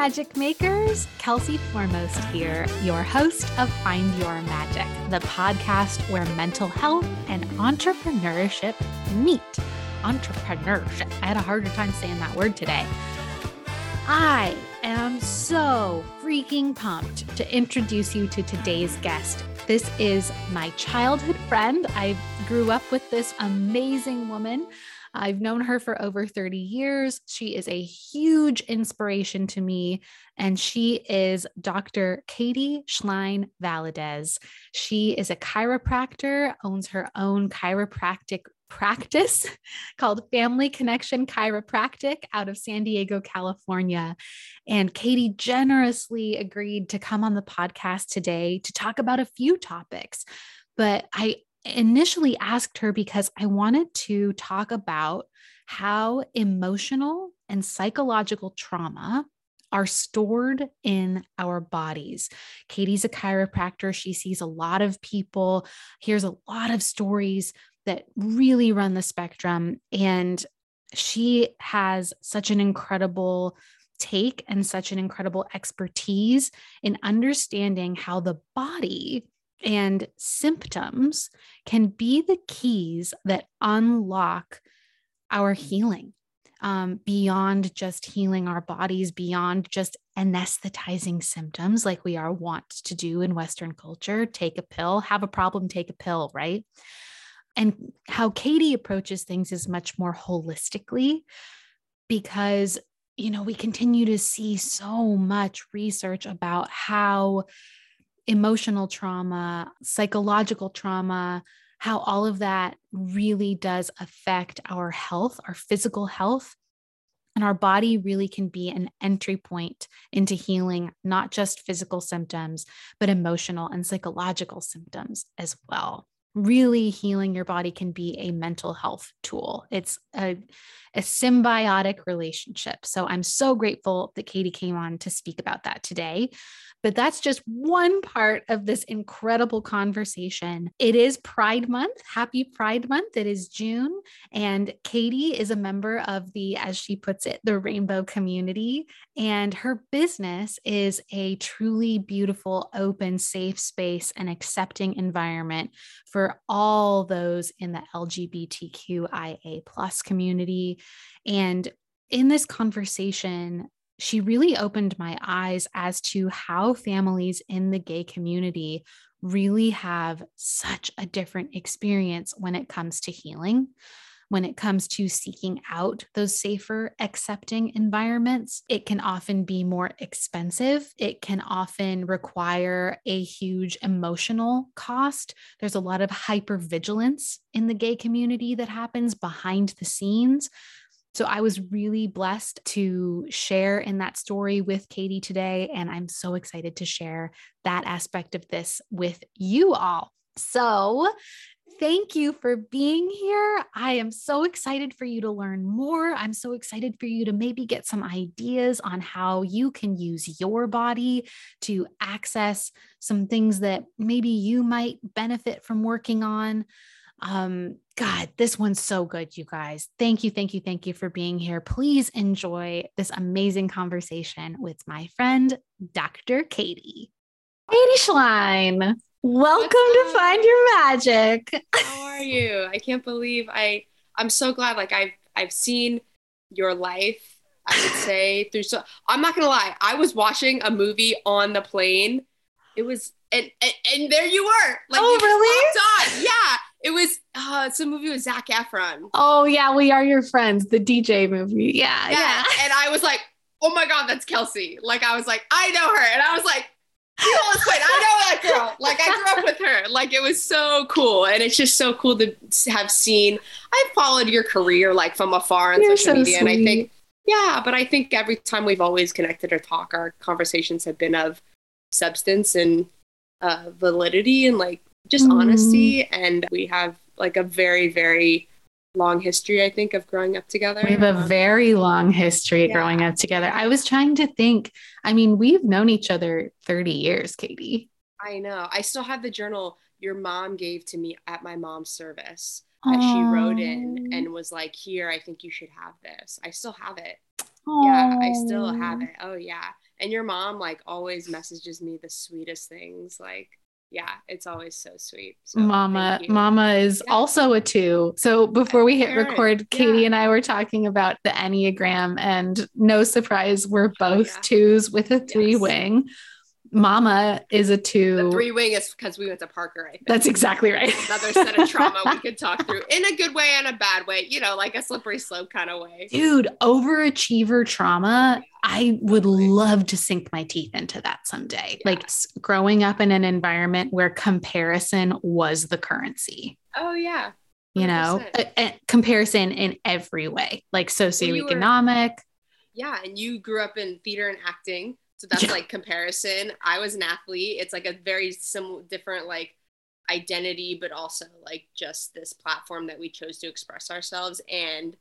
magic makers. Kelsey Formost here, your host of Find Your Magic, the podcast where mental health and entrepreneurship meet. Entrepreneurship. I had a harder time saying that word today. I am so freaking pumped to introduce you to today's guest. This is my childhood friend. I grew up with this amazing woman. I've known her for over 30 years. She is a huge inspiration to me. And she is Dr. Katie Schlein Valadez. She is a chiropractor, owns her own chiropractic practice called Family Connection Chiropractic out of San Diego, California. And Katie generously agreed to come on the podcast today to talk about a few topics. But I initially asked her because I wanted to talk about how emotional and psychological trauma are stored in our bodies. Katie's a chiropractor. She sees a lot of people, hears a lot of stories that really run the spectrum. And she has such an incredible take and such an incredible expertise in understanding how the body and symptoms can be the keys that unlock our healing um, beyond just healing our bodies, beyond just anesthetizing symptoms like we are wont to do in Western culture. Take a pill, have a problem, take a pill, right? And how Katie approaches things is much more holistically because, you know, we continue to see so much research about how emotional trauma, psychological trauma, how all of that really does affect our health, our physical health. And our body really can be an entry point into healing, not just physical symptoms, but emotional and psychological symptoms as well really healing your body can be a mental health tool. It's a, a symbiotic relationship. So I'm so grateful that Katie came on to speak about that today. But that's just one part of this incredible conversation. It is Pride Month. Happy Pride Month. It is June. And Katie is a member of the, as she puts it, the rainbow community. And her business is a truly beautiful, open, safe space and accepting environment for all those in the LGBTQIA plus community. And in this conversation, she really opened my eyes as to how families in the gay community really have such a different experience when it comes to healing, when it comes to seeking out those safer, accepting environments. It can often be more expensive. It can often require a huge emotional cost. There's a lot of hypervigilance in the gay community that happens behind the scenes so I was really blessed to share in that story with Katie today. And I'm so excited to share that aspect of this with you all. So, thank you for being here. I am so excited for you to learn more. I'm so excited for you to maybe get some ideas on how you can use your body to access some things that maybe you might benefit from working on. Um, God, this one's so good, you guys. Thank you, thank you, thank you for being here. Please enjoy this amazing conversation with my friend, Dr. Katie. Katie Schlein, welcome to Find Your Magic. How are you? I can't believe I I'm so glad like I've I've seen your life, I would say through so I'm not gonna lie, I was watching a movie on the plane. It was and and, and there you were. Like oh, really? Yeah it was uh it's a movie with Zac Efron. Oh yeah, we are your friends, the DJ movie. Yeah, yeah. yeah. And I was like, oh my god, that's Kelsey. Like I was like, I know her. And I was like, Quinn, I know that girl. Like I grew up with her. Like it was so cool. And it's just so cool to have seen. I followed your career like from afar on You're social so media. Sweet. And I think, yeah, but I think every time we've always connected or talk, our conversations have been of substance and uh, validity and like just mm. honesty. And we have like a very, very long history, I think, of growing up together. We have a very long history yeah. growing up together. I was trying to think, I mean, we've known each other 30 years, Katie. I know. I still have the journal your mom gave to me at my mom's service that Aww. she wrote in and was like, Here, I think you should have this. I still have it. Aww. Yeah, I still have it. Oh, yeah. And your mom like always messages me the sweetest things. Like, yeah, it's always so sweet. So, mama, mama is yeah. also a two. So before we hit record, Katie yeah. and I were talking about the Enneagram, and no surprise, we're oh, both oh, yeah. twos with a three yes. wing. Mama is a two. The three wing is because we went to Parker. I think that's exactly right. Another set of trauma we could talk through in a good way and a bad way. You know, like a slippery slope kind of way. Dude, overachiever trauma. I would love to sink my teeth into that someday. Yeah. Like growing up in an environment where comparison was the currency. Oh yeah. 100%. You know, a, a comparison in every way, like socioeconomic. Were, yeah, and you grew up in theater and acting so that's yeah. like comparison. I was an athlete. It's like a very similar, different like identity, but also like just this platform that we chose to express ourselves and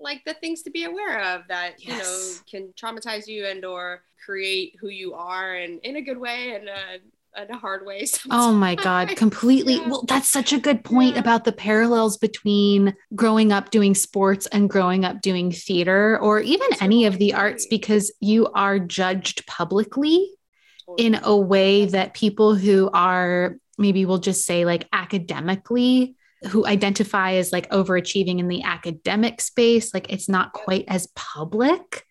like the things to be aware of that yes. you know can traumatize you and or create who you are and in a good way and uh, a hard way. Sometimes. Oh my God, completely. Yeah. Well, that's such a good point yeah. about the parallels between growing up doing sports and growing up doing theater or even that's any of the arts because you are judged publicly totally. in a way that people who are maybe we'll just say like academically who identify as like overachieving in the academic space like it's not quite as public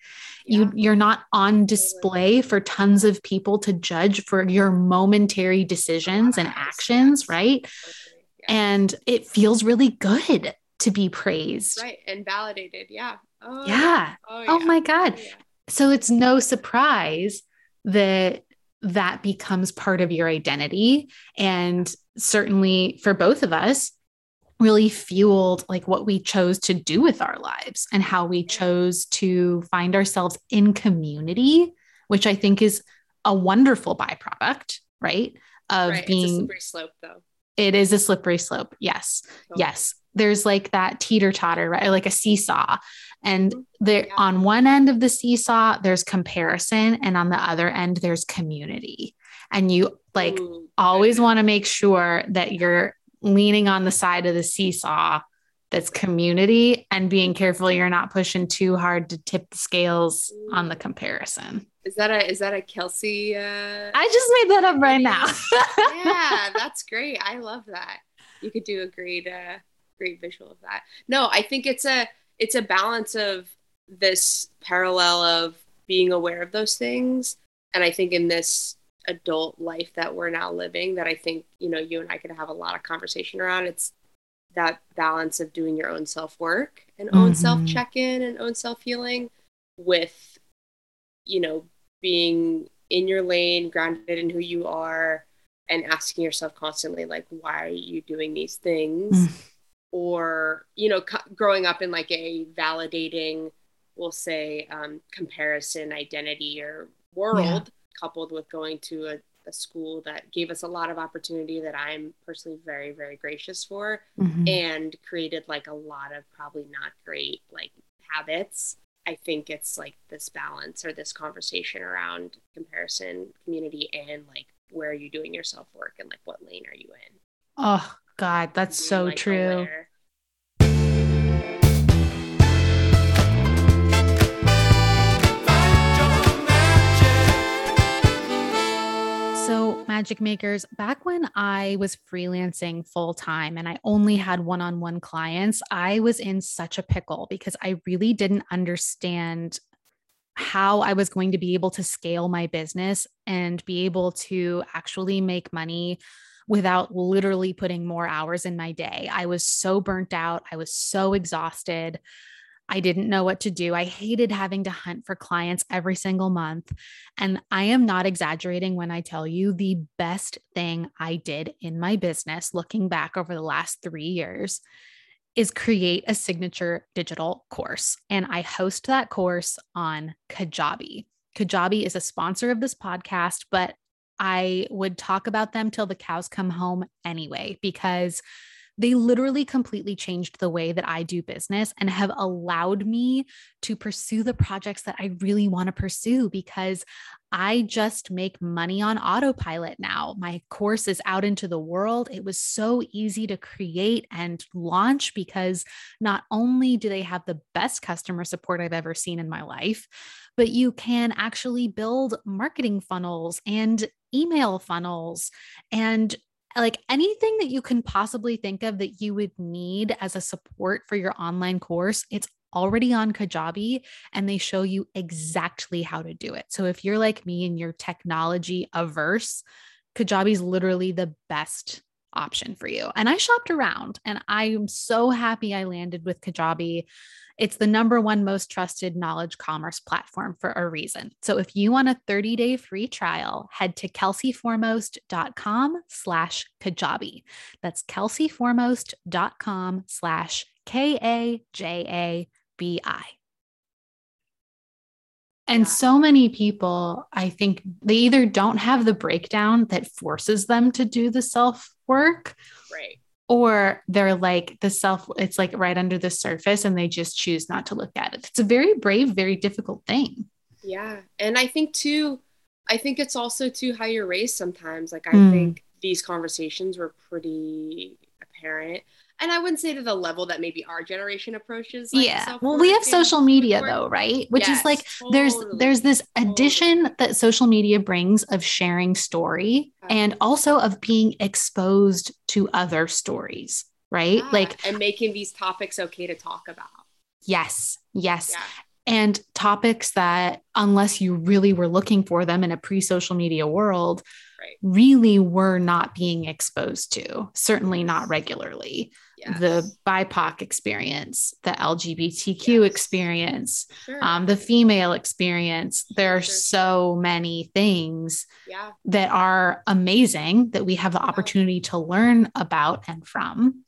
you you're not on display for tons of people to judge for your momentary decisions and actions right? and it feels really good to be praised. Right and validated yeah. Oh yeah. oh, oh my god. Oh, yeah. so it's no surprise that that becomes part of your identity. And certainly for both of us really fueled like what we chose to do with our lives and how we chose to find ourselves in community which i think is a wonderful byproduct right of right. being slippery slope though it is a slippery slope yes yes there's like that teeter totter right like a seesaw and mm-hmm. there yeah. on one end of the seesaw there's comparison and on the other end there's community and you like Ooh, always want to make sure that you're leaning on the side of the seesaw that's community and being careful you're not pushing too hard to tip the scales on the comparison. Is that a is that a Kelsey? Uh, I just made that up right now. yeah, that's great. I love that. You could do a great uh, great visual of that. No, I think it's a it's a balance of this parallel of being aware of those things, and I think in this adult life that we're now living that I think, you know, you and I could have a lot of conversation around. It's that balance of doing your own self work and mm-hmm. own self check in and own self healing with, you know, being in your lane, grounded in who you are, and asking yourself constantly, like, why are you doing these things? Mm. Or, you know, growing up in like a validating, we'll say, um, comparison identity or world. Yeah coupled with going to a, a, school that gave us a lot of opportunity that I'm personally very, very gracious for mm-hmm. and created like a lot of probably not great like habits. I think it's like this balance or this conversation around comparison, community, and like where are you doing your self work and like what lane are you in? Oh, God, that's so like, true. Aware. Magic makers, back when I was freelancing full time and I only had one on one clients, I was in such a pickle because I really didn't understand how I was going to be able to scale my business and be able to actually make money without literally putting more hours in my day. I was so burnt out. I was so exhausted. I didn't know what to do. I hated having to hunt for clients every single month. And I am not exaggerating when I tell you the best thing I did in my business, looking back over the last three years, is create a signature digital course. And I host that course on Kajabi. Kajabi is a sponsor of this podcast, but I would talk about them till the cows come home anyway, because they literally completely changed the way that I do business and have allowed me to pursue the projects that I really want to pursue because I just make money on autopilot now. My course is out into the world. It was so easy to create and launch because not only do they have the best customer support I've ever seen in my life, but you can actually build marketing funnels and email funnels and like anything that you can possibly think of that you would need as a support for your online course, it's already on Kajabi and they show you exactly how to do it. So if you're like me and you're technology averse, Kajabi is literally the best option for you. And I shopped around and I am so happy I landed with Kajabi. It's the number one most trusted knowledge commerce platform for a reason. So if you want a 30-day free trial, head to kelseyformost.com slash Kajabi. That's kelseyformost.com slash K-A-J-A BI. And yeah. so many people, I think they either don't have the breakdown that forces them to do the self work. Right. Or they're like the self, it's like right under the surface and they just choose not to look at it. It's a very brave, very difficult thing. Yeah. And I think too, I think it's also too how you're raised sometimes. Like I mm. think these conversations were pretty apparent and I wouldn't say to the level that maybe our generation approaches. Like yeah. Well, we have social media though, right? Which yes, is like totally, there's there's this addition totally. that social media brings of sharing story and also of being exposed to other stories, right? Yeah. Like and making these topics okay to talk about. Yes. Yes. Yeah. And topics that, unless you really were looking for them in a pre social media world, right. really were not being exposed to, certainly not regularly yes. the BIPOC experience, the LGBTQ yes. experience, sure. um, the female experience. There are sure. so many things yeah. that are amazing that we have the opportunity to learn about and from.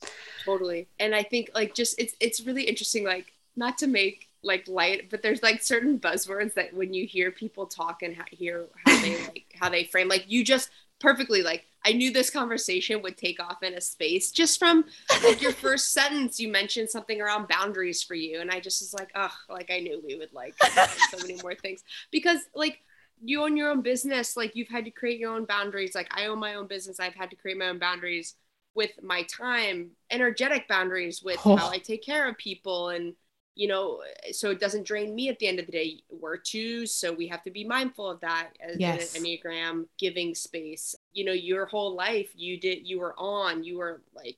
Totally. And I think like just it's it's really interesting, like not to make like light, but there's like certain buzzwords that when you hear people talk and hear how they like how they frame, like you just perfectly like I knew this conversation would take off in a space just from like your first sentence. You mentioned something around boundaries for you, and I just was like, oh, like I knew we would like so many more things because like you own your own business, like you've had to create your own boundaries. Like I own my own business, I've had to create my own boundaries with my time, energetic boundaries with oh. how I take care of people and you know, so it doesn't drain me at the end of the day. We're twos, so we have to be mindful of that as yes. an Enneagram giving space. You know, your whole life you did you were on, you were like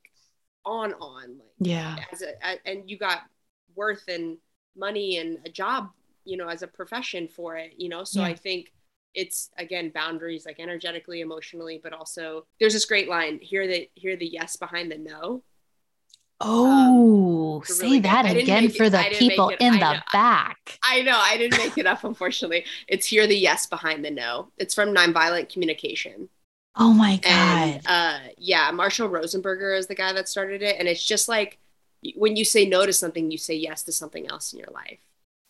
on on like yeah as a, and you got worth and money and a job, you know, as a profession for it, you know. So yeah. I think it's again boundaries like energetically, emotionally, but also there's this great line, hear the hear the yes behind the no Oh, um, say really that again for it, the people it, in the know, back. I know. I didn't make it up, unfortunately. It's here the yes behind the no. It's from Nonviolent Communication. Oh my God. And, uh, yeah, Marshall Rosenberger is the guy that started it. And it's just like when you say no to something, you say yes to something else in your life.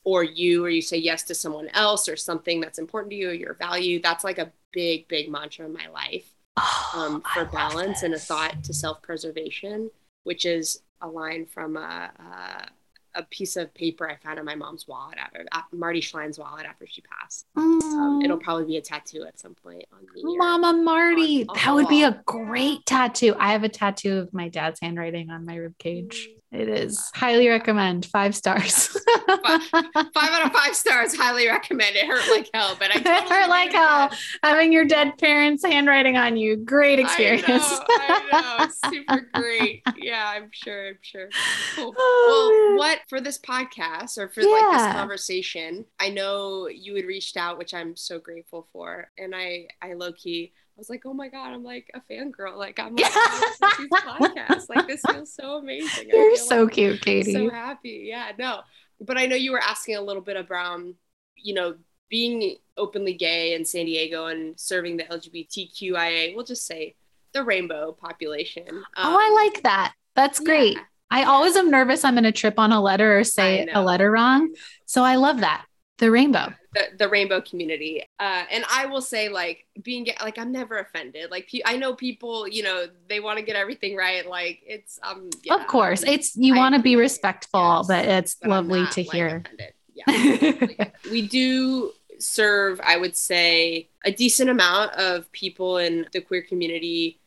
Or you, or you say yes to someone else or something that's important to you or your value. That's like a big, big mantra in my life oh, um, for balance and a thought to self preservation which is a line from a, a, a, piece of paper I found in my mom's wallet, after, Marty Schlein's wallet after she passed. Mm. Um, it'll probably be a tattoo at some point on me. Mama Marty, on, on that would be a great tattoo. I have a tattoo of my dad's handwriting on my rib cage. It is highly recommend. Five stars. five, five, out of five stars. Highly recommend. It hurt like hell, but I totally it hurt like hell. That. Having your dead parents' handwriting on you. Great experience. I know. I know. Super great. Yeah, I'm sure. I'm sure. Cool. Oh, well, what for this podcast or for yeah. like this conversation? I know you had reached out, which I'm so grateful for, and I I low key I was like, oh my God, I'm like a fangirl. Like I'm like, these podcasts. Like this feels so amazing. You're so like cute, Katie. so happy. Yeah, no. But I know you were asking a little bit about, you know, being openly gay in San Diego and serving the LGBTQIA, we'll just say the rainbow population. Um, oh, I um, like that. That's great. Yeah. I always am nervous I'm going to trip on a letter or say a letter wrong. So I love that. The rainbow. The, the rainbow community. Uh, and I will say, like, being like, I'm never offended. Like, I know people, you know, they want to get everything right. Like, it's, um, yeah, of course, it's, you want to be respectful, yes, but it's but lovely not, to like, hear. Offended. Yeah. we do serve, I would say, a decent amount of people in the queer community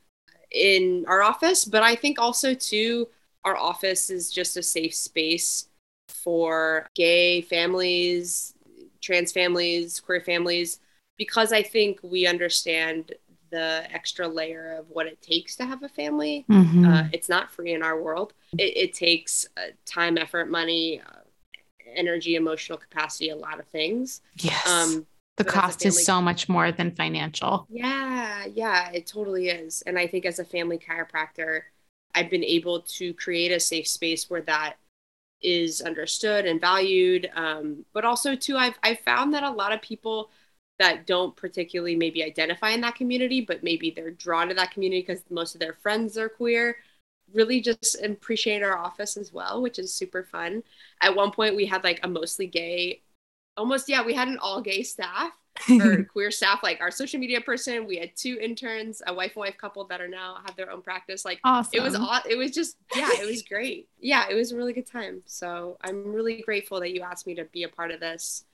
in our office, but I think also too our office is just a safe space for gay families, trans families, queer families because I think we understand the extra layer of what it takes to have a family. Mm-hmm. Uh, it's not free in our world. It, it takes uh, time, effort, money, uh, energy, emotional capacity, a lot of things. Yes. Um, the cost is so much more than financial. Yeah, yeah, it totally is. And I think as a family chiropractor, I've been able to create a safe space where that is understood and valued. Um, but also, too, I've I've found that a lot of people that don't particularly maybe identify in that community, but maybe they're drawn to that community because most of their friends are queer, really just appreciate our office as well, which is super fun. At one point, we had like a mostly gay, almost, yeah, we had an all gay staff or queer staff, like our social media person. We had two interns, a wife and wife couple that are now have their own practice. Like, awesome. it was, it was just, yeah, it was great. Yeah, it was a really good time. So I'm really grateful that you asked me to be a part of this.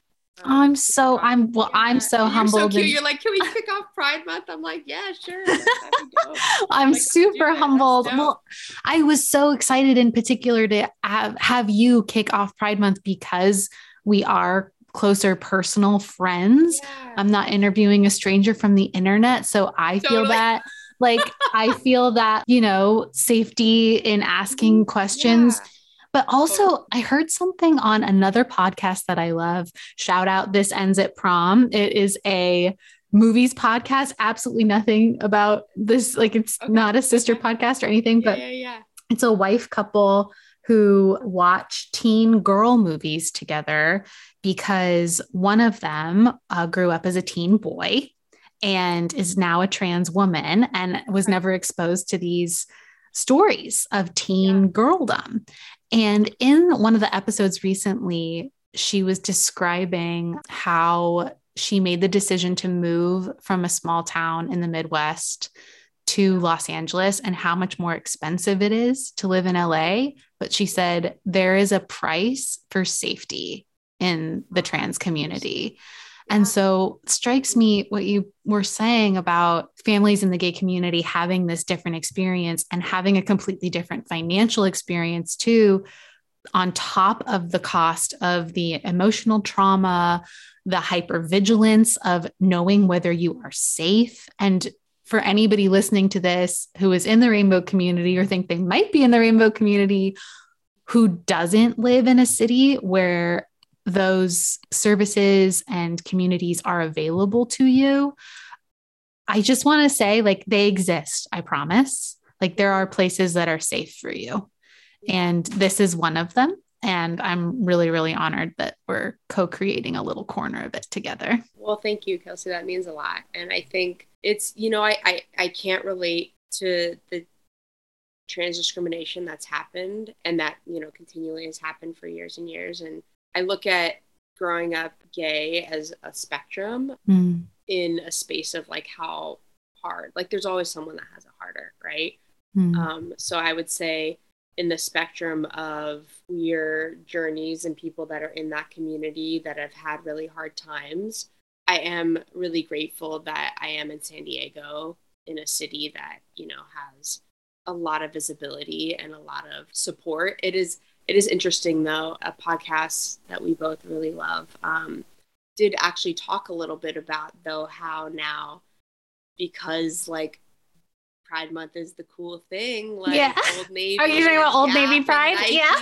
Um, I'm so I'm well. Yeah. I'm so You're humbled. So You're like, can we kick off Pride Month? I'm like, yeah, sure. I'm like, super humbled. Well, I was so excited in particular to have have you kick off Pride Month because we are closer personal friends. Yeah. I'm not interviewing a stranger from the internet, so I totally. feel that like I feel that you know safety in asking mm-hmm. questions. Yeah but also, I heard something on another podcast that I love. Shout out This Ends at Prom. It is a movies podcast, absolutely nothing about this. Like, it's okay. not a sister podcast or anything, yeah, but yeah, yeah. it's a wife couple who watch teen girl movies together because one of them uh, grew up as a teen boy and is now a trans woman and was never exposed to these stories of teen yeah. girldom. And in one of the episodes recently, she was describing how she made the decision to move from a small town in the Midwest to Los Angeles and how much more expensive it is to live in LA. But she said there is a price for safety in the trans community. And so strikes me what you were saying about families in the gay community having this different experience and having a completely different financial experience too, on top of the cost of the emotional trauma, the hypervigilance of knowing whether you are safe. And for anybody listening to this who is in the rainbow community or think they might be in the rainbow community who doesn't live in a city where those services and communities are available to you, I just want to say, like, they exist, I promise. Like, there are places that are safe for you. And this is one of them. And I'm really, really honored that we're co creating a little corner of it together. Well, thank you, Kelsey. That means a lot. And I think it's, you know, I, I, I can't relate to the trans discrimination that's happened and that, you know, continually has happened for years and years. And I look at growing up gay as a spectrum mm. in a space of like how hard, like there's always someone that has it harder, right? Mm. Um, so I would say in the spectrum of queer journeys and people that are in that community that have had really hard times, I am really grateful that I am in San Diego in a city that, you know, has a lot of visibility and a lot of support. It is it is interesting though a podcast that we both really love um, did actually talk a little bit about though how now because like pride month is the cool thing like yeah. old navy are you talking about old navy pride? Yeah.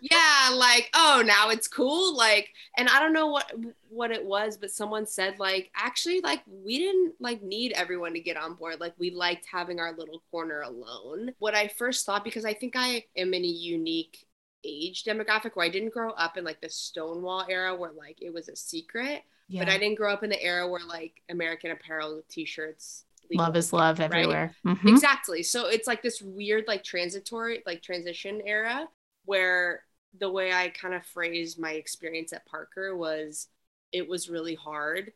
Yeah like oh now it's cool like and i don't know what what it was but someone said like actually like we didn't like need everyone to get on board like we liked having our little corner alone. What i first thought because i think i am in a unique age demographic where I didn't grow up in like the Stonewall era where like it was a secret, yeah. but I didn't grow up in the era where like American Apparel t-shirts love is love right? everywhere. Mm-hmm. Exactly. So it's like this weird like transitory like transition era where the way I kind of phrased my experience at Parker was it was really hard.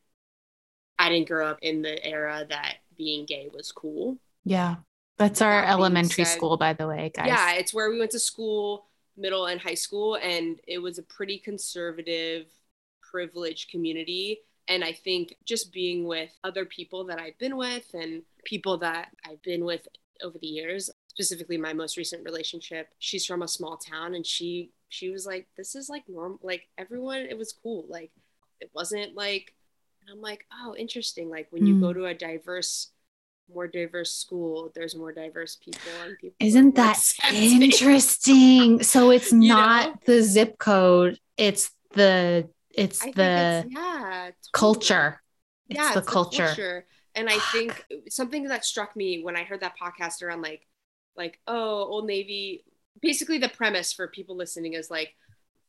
I didn't grow up in the era that being gay was cool. Yeah. That's our that elementary said, school, by the way, guys. Yeah, it's where we went to school middle and high school and it was a pretty conservative privileged community And I think just being with other people that I've been with and people that I've been with over the years, specifically my most recent relationship, she's from a small town and she she was like, This is like normal like everyone it was cool. Like it wasn't like and I'm like, oh, interesting. Like when you go Mm. to a diverse, more diverse school, there's more diverse people and people. Isn't that interesting? So it's not know? the zip code, it's the it's I the it's, yeah, totally. culture. It's yeah, the it's culture. And I think something that struck me when I heard that podcast around like, like, oh, Old Navy. Basically, the premise for people listening is like,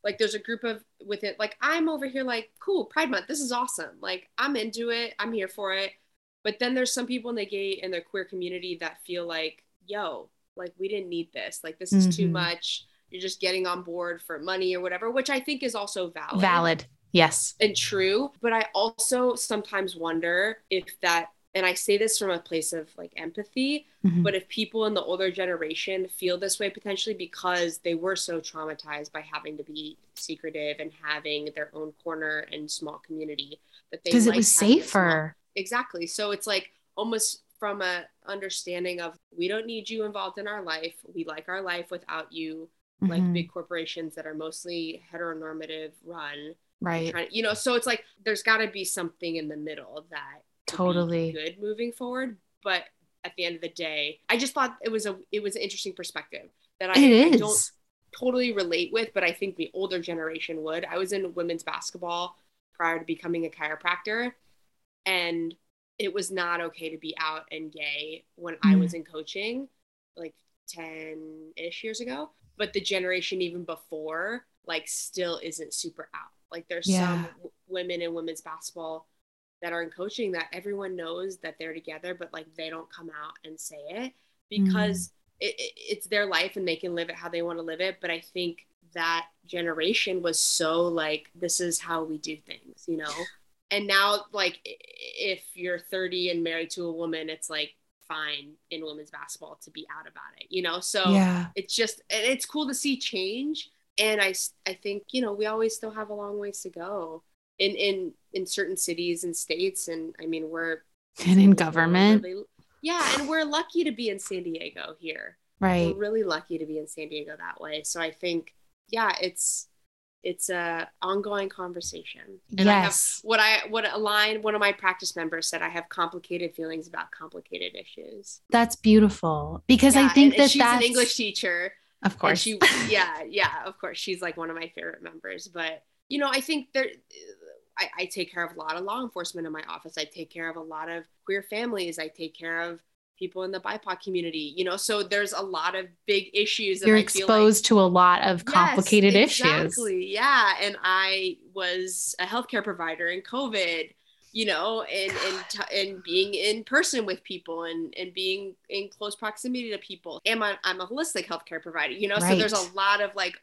like there's a group of with it. Like I'm over here, like, cool, Pride Month. This is awesome. Like I'm into it. I'm here for it. But then there's some people in the gay and the queer community that feel like, yo, like we didn't need this. Like this is too Mhm. much. You're just getting on board for money or whatever, which I think is also valid Valid. Yes. and true. But I also sometimes wonder if that, and I say this from a place of like empathy, Mhm. but if people in the older generation feel this way potentially because they were so traumatized by having to be secretive and having their own corner and small community that they Because it was safer. Exactly. So it's like almost from a understanding of we don't need you involved in our life. We like our life without you. Like Mhm. big corporations that are mostly heteronormative run. Right. trying you know so it's like there's got to be something in the middle that Totally. good moving forward. But at the end of the day i just thought it was a it was an interesting perspective that i, I don't totally relate with but i think the older generation would. I was in women's basketball prior to becoming a chiropractor and it was not okay to be out and gay when i Mm. was in coaching like 10-ish years ago but the generation even before like still isn't super out like there's Yeah. some w- women in women's basketball that are in coaching that everyone knows that they're together but like they don't come out and say it because it, it, it's their life and they can live it how they want to live it but i think that generation was so like this is how we do things you know and now like if you're 30 and married to a woman it's like fine in women's basketball to be out about it you know so yeah. it's just and it's cool to see change and i i think you know we always still have a long ways to go in in in certain cities and states and i mean we're And in government. really- yeah and we're lucky to be in san diego here Right. we're really lucky to be in san diego that way so i think yeah it's it's a ongoing conversation and i have Yes. what i what a line one of my practice members said i have complicated feelings about complicated issues That's beautiful because I think and- and that she's that's an english teacher of course. she yeah yeah of course she's like one of my favorite members but you know i think there I, I take care of a lot of law enforcement in my office i take care of a lot of queer families i take care of people in the bipoc community you know so there's a lot of big issues You're I feel exposed to a lot of Yes, complicated issues. exactly. Yeah and i was a healthcare provider in covid you know and and and being in person with people and and being in close proximity to people. And I'm, I'm a holistic healthcare provider you know so there's a lot of like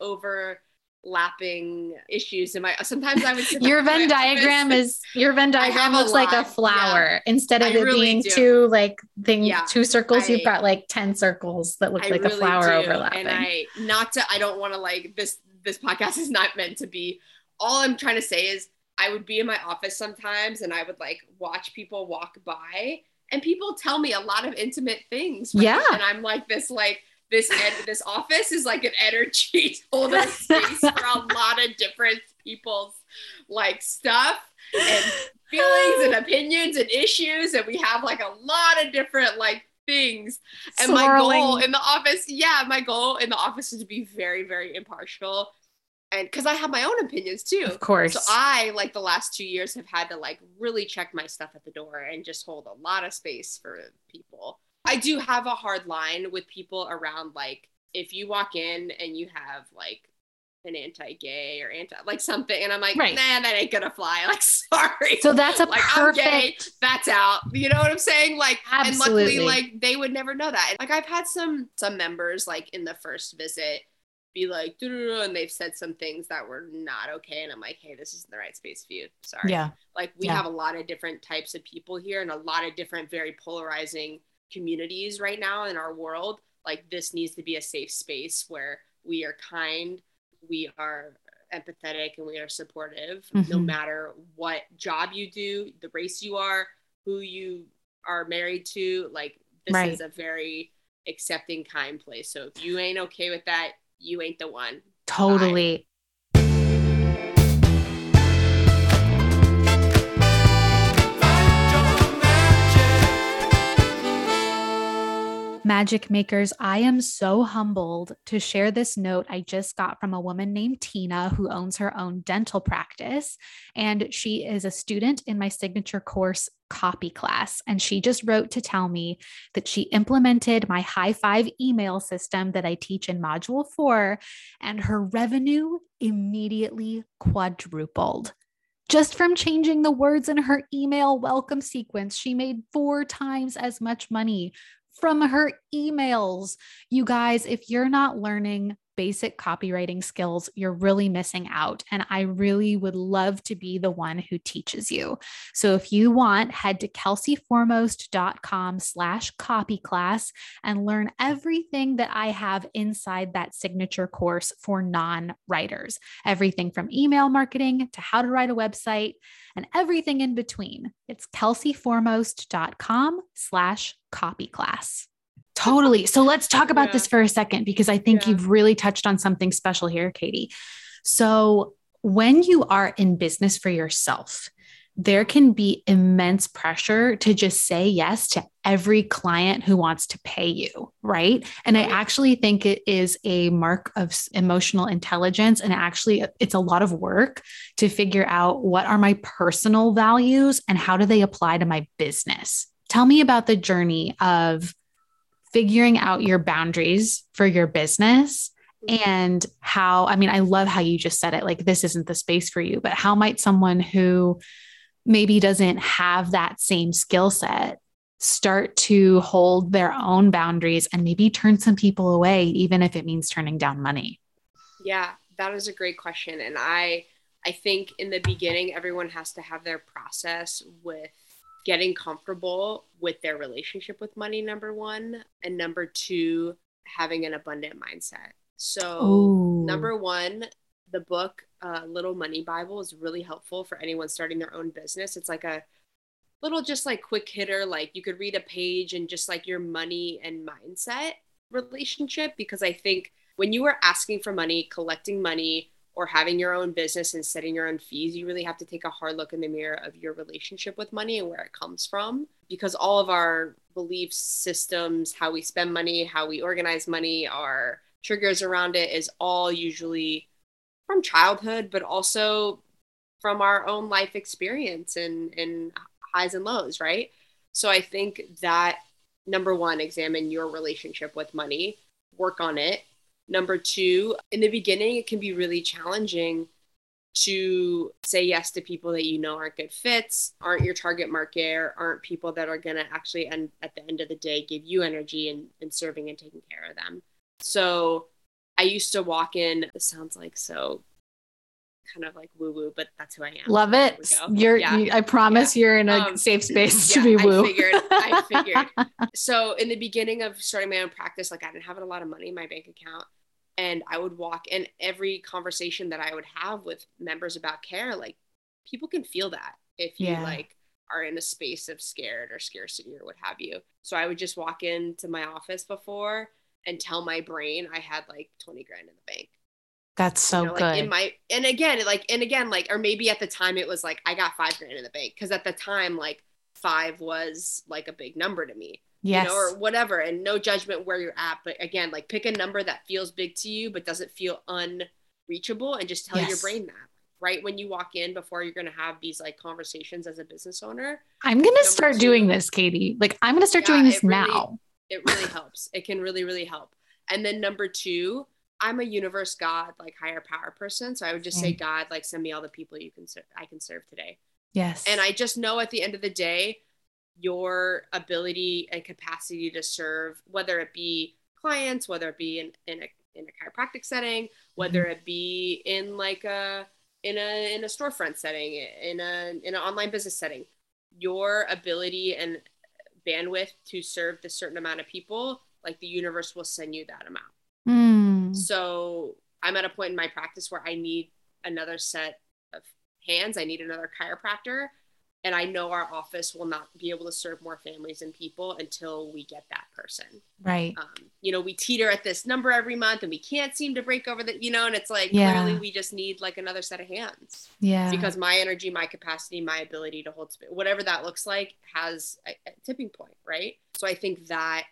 overlapping issues in my sometimes i would Your Venn diagram is your Venn I diagram looks like a lot, yeah. flower. Instead of I it really being do. two like thing Yeah, two circles, you've got like 10 circles that look I like a flower do. overlapping. And I not to I don't want to like this this podcast is not meant to be all I'm trying to say is I would be in my office sometimes and I would like watch people walk by and people tell me a lot of intimate things. Yeah. And I'm like this like this ed- this office is like an energy holder space for a lot of different people's like stuff and feelings and opinions and issues and we have like a lot of different like things. And my goal in the office yeah my goal in the office is to be very very impartial and because i have my own opinions too. Of course. so i like the last two years have had to like really check my stuff at the door and just hold a lot of space for people i do have a hard line with people around like if you walk in and you have like an anti-gay or anti like something and i'm like Right. nah that ain't gonna fly like sorry so that's a like I'm gay, perfect that's out. You know what I'm saying? Like, and luckily, Absolutely. like they would never know that. Like I've had some some members like in the first visit be like, and they've said some things that were not okay, and I'm like, hey, this isn't the right space for you. Sorry. yeah. Like we Yeah. have a lot of different types of people here, and a lot of different very polarizing communities right now in our world. Like this needs to be a safe space where we are kind, we are empathetic and we are supportive mm-hmm. no matter what job you do, the race you are, who you are married to. Like, this right. is a very accepting, kind place. So if you ain't okay with that, you ain't the one. Totally. Magic makers, I am so humbled to share this note I just got from a woman named Tina who owns her own dental practice. And she is a student in my signature course copy class. And she just wrote to tell me that she implemented my high five email system that I teach in module four, and her revenue immediately quadrupled. Just from changing the words in her email welcome sequence, she made four times as much money from her emails. You guys, if you're not learning basic copywriting skills, you're really missing out. And I really would love to be the one who teaches you. So if you want, head to kelseyformost.com slash copy class and learn everything that I have inside that signature course for non-writers. Everything from email marketing to how to write a website and everything in between. It's kelseyformost.com slash copy class. Totally. So let's talk about yeah. this for a second because I think yeah. you've really touched on something special here, Katie. So when you are in business for yourself, there can be immense pressure to just say yes to every client who wants to pay you, right? And I actually think it is a mark of emotional intelligence and actually uh, it's a lot of work to figure out what are my personal values and how do they apply to my business. Tell me about the journey of figuring out your boundaries for your business and how I mean I love how you just said it like this isn't the space for you, but how might someone who maybe doesn't have that same skill set start to hold their own boundaries and maybe turn some people away even if it means turning down money? Yeah that is a great question and i i think in the beginning everyone has to have their process with getting comfortable with their relationship with money number one and number two having an abundant mindset so Ooh. number one the book uh, Little Money Bible is really helpful for anyone starting their own business. It's like a little, just like quick hitter, like you could read a page and just like your money and mindset relationship. Because I think when you are asking for money, collecting money, or having your own business and setting your own fees, you really have to take a hard look in the mirror of your relationship with money and where it comes from. Because all of our belief systems, how we spend money, how we organize money, our triggers around it is all usually from childhood, but also from our own life experience and, and highs and lows, right? So I think that number one, examine your relationship with money, work on it. Number two, in the beginning, it can be really challenging to say yes to people that you know aren't good fits, aren't your target market, or aren't people that are going to actually end at the end of the day give you energy and, and serving and taking care of them. So I used to walk in, this sounds like so kind of like woo woo, but that's who I am. Love it. You're, yeah. you, I promise yeah. you're in a um, safe space yeah, to be woo. I figured, I figured. so in the beginning of starting my own practice, like I didn't have a lot of money in my bank account. And I would walk in every conversation that I would have with members about care, like people can feel that if you like are in a space of scared or scarcity or what have you. So I would just walk into my office before and tell my brain I had like 20 grand in the bank. That's so you know, like good. In my and again, like and again, like or maybe at the time it was like I got five grand in the bank because at the time like five was like a big number to me. Yes. You know, or whatever. And no judgment where you're at. But again, like pick a number that feels big to you but doesn't feel unreachable and just tell yes. your brain that. Right when you walk in before you're gonna have these like conversations as a business owner. I'm gonna start two, doing this, Katie. Like I'm gonna start yeah, doing this really, now it really helps. It can really, really help. And then number two, I'm a universe God, like higher power person. So I would just say, God, like send me all the people you can serve, I can serve today. Yes. And I just know at the end of the day, your ability and capacity to serve, whether it be clients, whether it be in, in a in a chiropractic setting, whether mm-hmm. it be in like a in a in a storefront setting, in a in an online business setting, your ability and bandwidth to serve the certain amount of people, like the universe will send you that amount. Mm. So I'm at a point in my practice where I need another set of hands. I need another chiropractor. And I know our office will not be able to serve more families and people until we get that person. Right. Um, you know, we teeter at this number every month and we can't seem to break over the, you know, and it's like Yeah. clearly we just need like another set of hands Yeah. because my energy, my capacity, my ability to hold space, whatever that looks like, has a, a tipping point, right? So I think that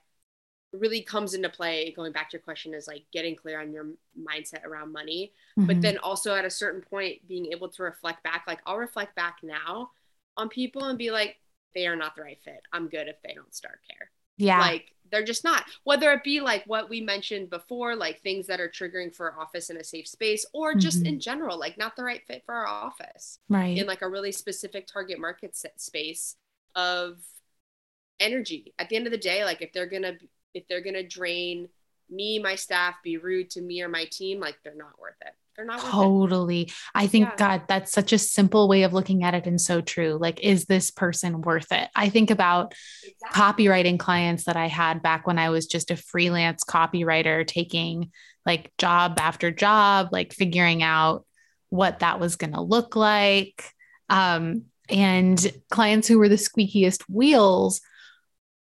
really comes into play. Going back to your question, is like getting clear on your mindset around money, but Mhm. then also at a certain point, being able to reflect back. Like I'll reflect back now on people and be like, they are not the right fit. I'm good if they don't start care yeah. like they're just not whether it be like what we mentioned before like things that are triggering for office in a safe space or just Mhm. in general like not the right fit for our office right. in like a really specific target market set space of energy at the end of the day like if they're gonna if they're gonna drain me my staff be rude to me or my team like they're not worth it they're not Totally. I think, Yeah. God, that's such a simple way of looking at it and so true. Like, is this person worth it? I think about Exactly. copywriting clients that I had back when I was just a freelance copywriter, taking like job after job, like figuring out what that was going to look like. Um, and clients who were the squeakiest wheels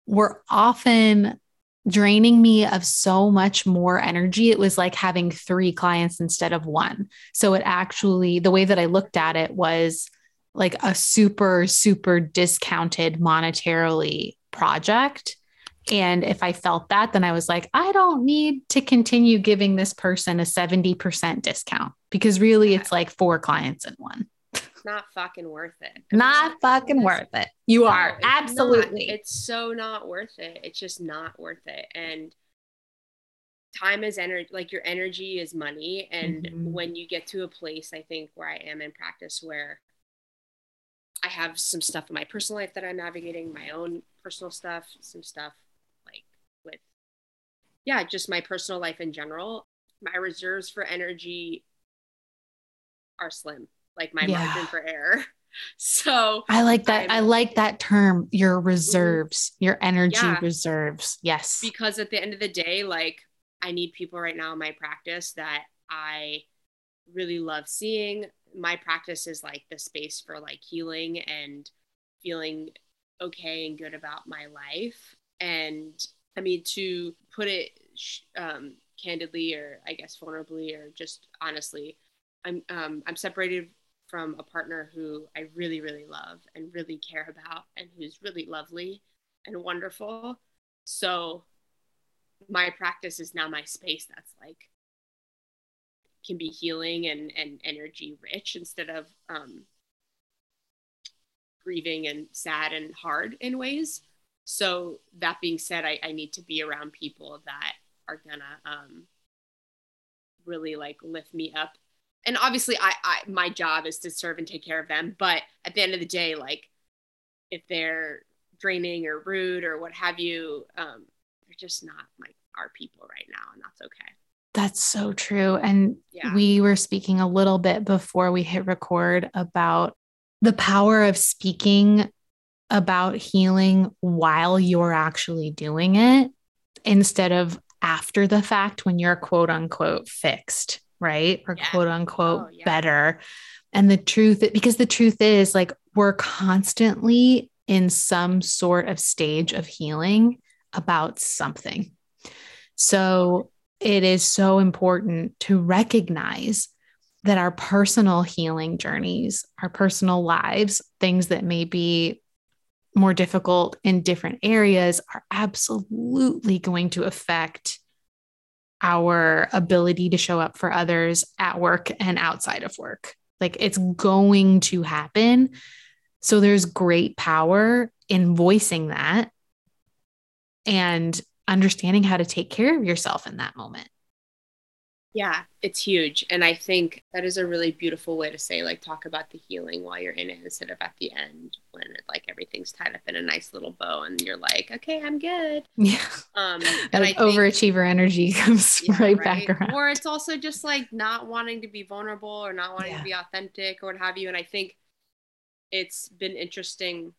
were often draining me of so much more energy. It was like having three clients instead of one. So it actually, the way that I looked at it was like a super, super discounted monetarily project. And if I felt that, then I was like, I don't need to continue giving this person a 70% discount because really it's like four clients in one. Not fucking worth it I Not fucking worth it. You No, are it's not. absolutely. It's so not worth it. It's just not worth it. And time is energy, like your energy is money. And Mhm. when you get to a place, I think where I am in practice, where I have some stuff in my personal life that I'm navigating, my own personal stuff, some stuff like with, yeah, just my personal life in general. My reserves for energy are slim, like my Yeah. margin for error. So, I like that. I I'm- like that term, your reserves, your energy Yeah. reserves. Yes. because at the end of the day like i need people right now in my practice that i really love seeing my practice is like the space for like healing and feeling okay and good about my life and i mean to put it um, candidly or i guess vulnerably or just honestly i'm um, i'm separated from a partner who i really really love and really care about and who's really lovely and wonderful. So my practice is now my space that's like can be healing and and energy rich instead of um grieving and sad and hard in ways. So that being said i, I need to be around people that are gonna um really like lift me up and obviously I, I my job is to serve and take care of them but at the end of the day like if they're draining or rude or what have you um they're just not like our people right now and that's okay That's so true. And Yeah. we were speaking a little bit before we hit record about the power of speaking about healing while you're actually doing it instead of after the fact when you're quote unquote fixed, right? Or Yeah. quote unquote Oh, yeah. better. And the truth, because the truth is like we're constantly in some sort of stage of healing about something. So it is so important to recognize that our personal healing journeys, our personal lives, things that may be more difficult in different areas are absolutely going to affect our ability to show up for others at work and outside of work. Like it's going to happen. So there's great power in voicing that and understanding how to take care of yourself in that moment. Yeah it's huge and i think that is a really beautiful way to say like talk about the healing while you're in it instead of at the end when it, like everything's tied up in a nice little bow and you're like okay i'm good Yeah. um That and I think- overachiever energy comes Yeah, right, back around. Or it's also just like not wanting to be vulnerable or not wanting Yeah. to be authentic or what have you. And I think it's been interesting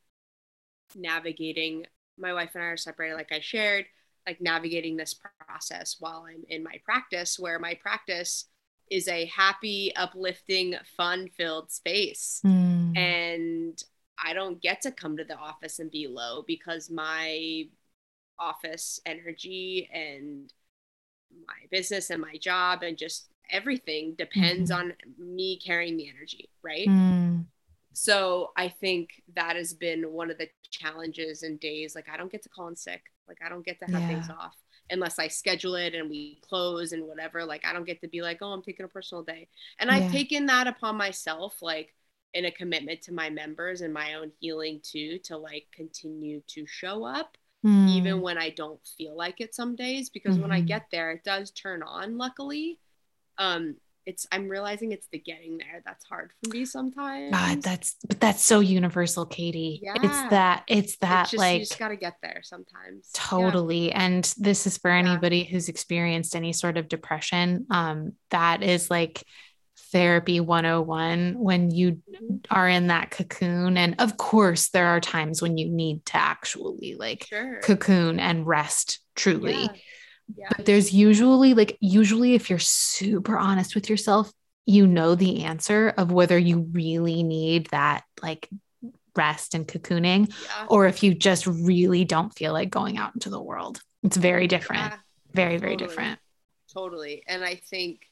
navigating. My wife and I are separated, like I shared, like navigating this process while I'm in my practice, where my practice is a happy, uplifting, fun filled space. Mm. And I don't get to come to the office and be low because my office energy and my business and my job and just everything depends Mhm. on me carrying the energy, right? Mm. So I think that has been one of the challenges and days. Like I don't get to call in sick. Like I don't get to have things Yeah. off unless I schedule it and we close and whatever. Like I don't get to be like, oh, I'm taking a personal day. And Yeah. I've taken that upon myself, like in a commitment to my members and my own healing too, to like continue to show up even Mm. when I don't feel like it some days. Because when I Mhm. get there, it does turn on, luckily. Um, it's I'm realizing it's the getting there that's hard for me sometimes. God, that's but that's so universal, Katie. Yeah. It's that it's that it's just, like you just gotta get there sometimes. Yeah. Totally. And this is for Yeah. anybody who's experienced any sort of depression. Um, that is like therapy 101 when you are in that cocoon. And of course, there are times when you need to actually like Sure. cocoon and rest truly. Yeah. But there's usually like, usually, if you're super honest with yourself, you know the answer of whether you really need that like rest and cocooning yeah. or if you just really don't feel like going out into the world. It's very different. Yeah, Very, very totally. different. totally. And I think,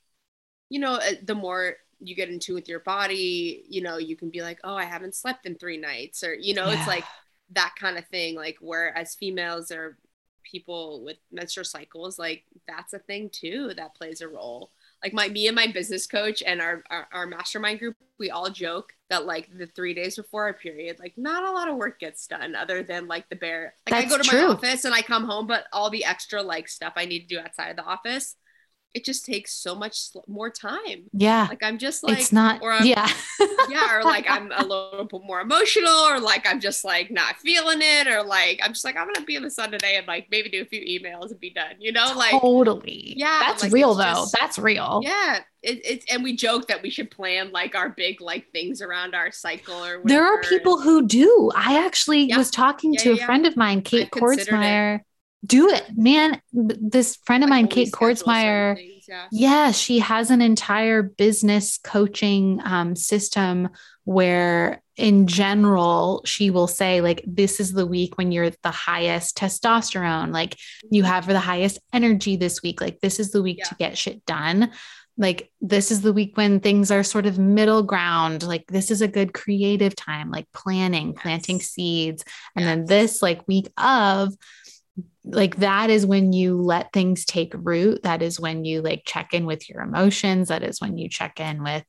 you know, uh, the more you get into with your body, you know, you can be like, oh, I haven't slept in three nights, or you know, Yeah. it's like that kind of thing. Like where as females or people with menstrual cycles, like that's a thing too that plays a role. Like my me and my business coach and our, our our mastermind group, we all joke that like the three days before our period, like not a lot of work gets done other than like the bare. Like I go to That's my office and I come home, but all the extra like stuff I need to do outside of the office, it just takes so much more time. Yeah. Like I'm just like it's not, or I'm- yeah. yeah, or like I'm a little bit more emotional, or like I'm just like not feeling it, or like I'm just like I'm gonna be in the sun today and like maybe do a few emails and be done. You know, like totally. Yeah, That's like, real though. just- That's real. yeah, it, it's and we joke that we should plan like our big like things around our cycle or whatever. There are people who do. I actually Yeah. was talking Yeah, to yeah, a friend of mine, Kate. Kortsmeyer. Do it, man. This friend of mine, Kate Kortsmeyer, Yeah. Yeah, she has an entire business coaching um, system where, in general, she will say, like, this is the week when you're the highest testosterone, like, you have the highest energy this week. Like, this is the week to get shit done. Like, this is the week when things are sort of middle ground. Like, this is a good creative time, like planning, planting seeds. And then this, like, week of, like that is when you let things take root that is when you like check in with your emotions that is when you check in with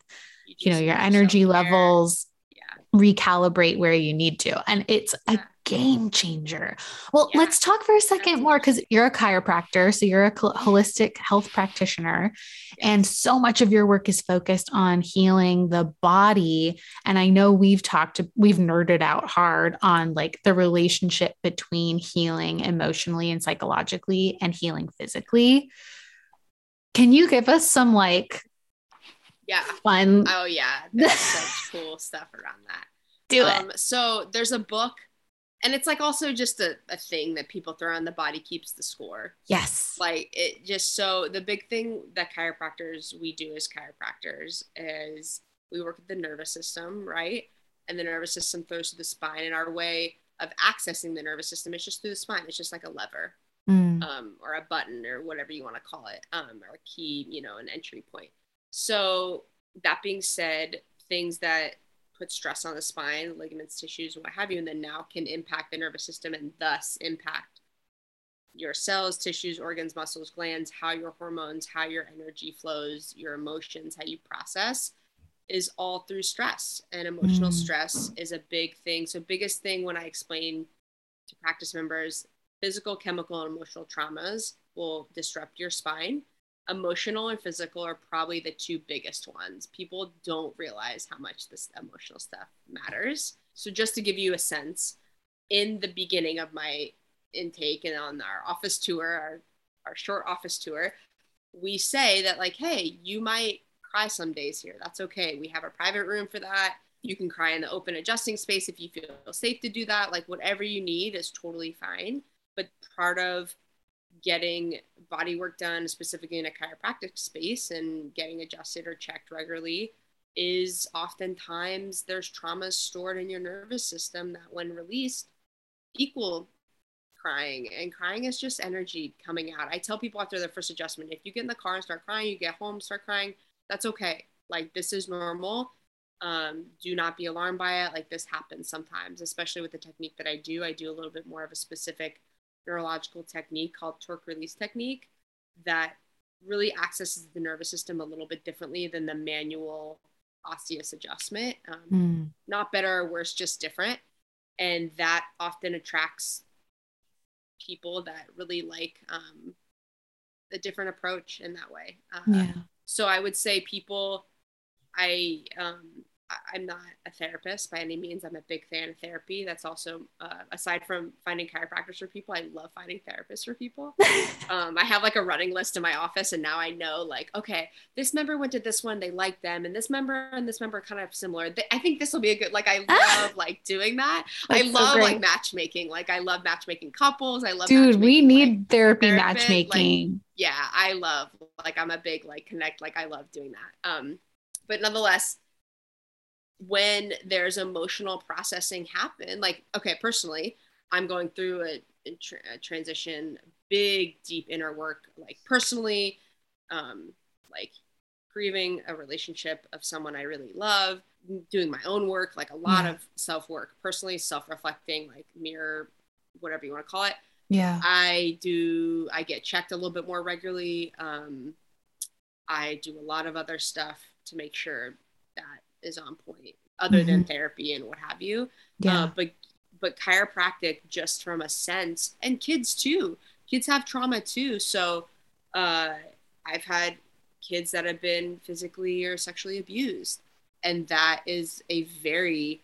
you know your energy self-care. levels Yeah. recalibrate where you need to and it's a Yeah. Game changer well Yeah. let's talk for a second more because you're a chiropractor so you're a holistic health practitioner and so much of your work is focused on healing the body and i know we've talked we've nerded out hard on like the relationship between healing emotionally and psychologically and healing physically can you give us some like Yeah. fun Oh yeah. There's such cool stuff around that. do it Um, so there's a book, and it's like also just a, a thing that people throw on the body keeps the score. yes Like it just so the big thing that chiropractors we do as chiropractors is we work with the nervous system, right? And the nervous system flows through the spine, and our way of accessing the nervous system is just through the spine. It's just like a lever, Mm, um, or a button, or whatever you want to call it, um, or a key, you know, an entry point. So that being said, things that put stress on the spine, ligaments, tissues, what have you, and then now can impact the nervous system and thus impact your cells, tissues, organs, muscles, glands, how your hormones, how your energy flows, your emotions, how you process is all through stress. And emotional Mm. stress is a big thing. So, biggest thing when I explain to practice members, physical, chemical, and emotional traumas will disrupt your spine. Emotional and physical are probably the two biggest ones. People don't realize how much this emotional stuff matters. So, just to give you a sense, in the beginning of my intake and on our office tour, our, our short office tour, we say that, like, hey, you might cry some days here. That's okay. We have a private room for that. You can cry in the open adjusting space if you feel safe to do that. Like, whatever you need is totally fine. But part of getting body work done, specifically in a chiropractic space, and getting adjusted or checked regularly is oftentimes there's traumas stored in your nervous system that when released equal crying. And crying is just energy coming out. I tell people after their first adjustment if you get in the car and start crying you get home start crying that's okay. Like this is normal. Um, do not be alarmed by it. Like this happens sometimes especially with the technique that i do. I do a little bit more of a specific neurological technique called torque release technique that really accesses the nervous system a little bit differently than the manual osseous adjustment. Um, mm. Not better or worse, just different. And that often attracts people that really like um, a different approach in that way. Uh, yeah. So I would say people, I um, I'm not a therapist by any means. I'm a big fan of therapy. That's also, uh, aside from finding chiropractors for people, I love finding therapists for people. um, I have like a running list in my office, and now I know, like, okay, this member went to this one, they like them, and this member and this member are kind of similar. I think this will be a good, like, I love like doing that. That's I love so like matchmaking. Like, I love matchmaking couples. I love, dude, we need like, therapy matchmaking. Like, yeah, I love, like, I'm a big, like, connect, like, I love doing that. Um, but nonetheless, when there's emotional processing happen like okay personally i'm going through a, a, tra- a transition big deep inner work like personally um like grieving a relationship of someone i really love doing my own work like a lot yeah. of self work personally self-reflecting like mirror whatever you want to call it yeah i do i get checked a little bit more regularly um i do a lot of other stuff to make sure is on point other mm-hmm. than therapy and what have you. Yeah. Uh, but but chiropractic just from a sense and kids too. Kids have trauma too. So uh, I've had kids that have been physically or sexually abused and that is a very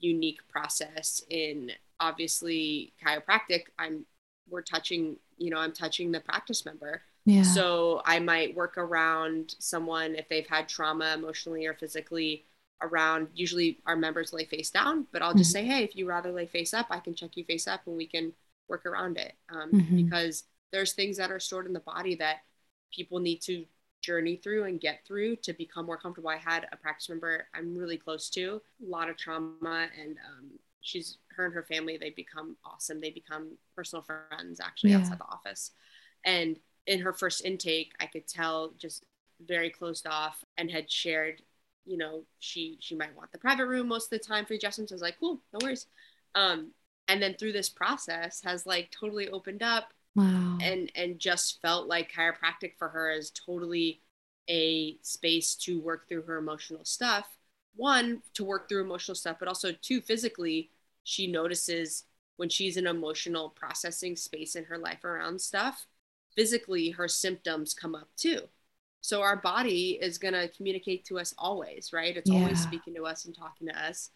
unique process in obviously chiropractic i'm we're touching you know i'm touching the practice member yeah. so i might work around someone if they've had trauma emotionally or physically around usually our members lay face down but i'll just mm-hmm. say hey if you rather lay face up i can check you face up and we can work around it um, mm-hmm. because there's things that are stored in the body that people need to journey through and get through to become more comfortable i had a practice member i'm really close to a lot of trauma and um, she's her and her family they become awesome they become personal friends actually yeah. outside the office and in her first intake i could tell just very closed off and had shared you know, she she might want the private room most of the time for adjustments. I was like, cool, no worries. Um, and then through this process has like totally opened up wow. and and just felt like chiropractic for her is totally a space to work through her emotional stuff. One, to work through emotional stuff, but also two, physically, she notices when she's in emotional processing space in her life around stuff, physically her symptoms come up too. So our body is going to communicate to us always, right? It's yeah. always speaking to us and talking to us.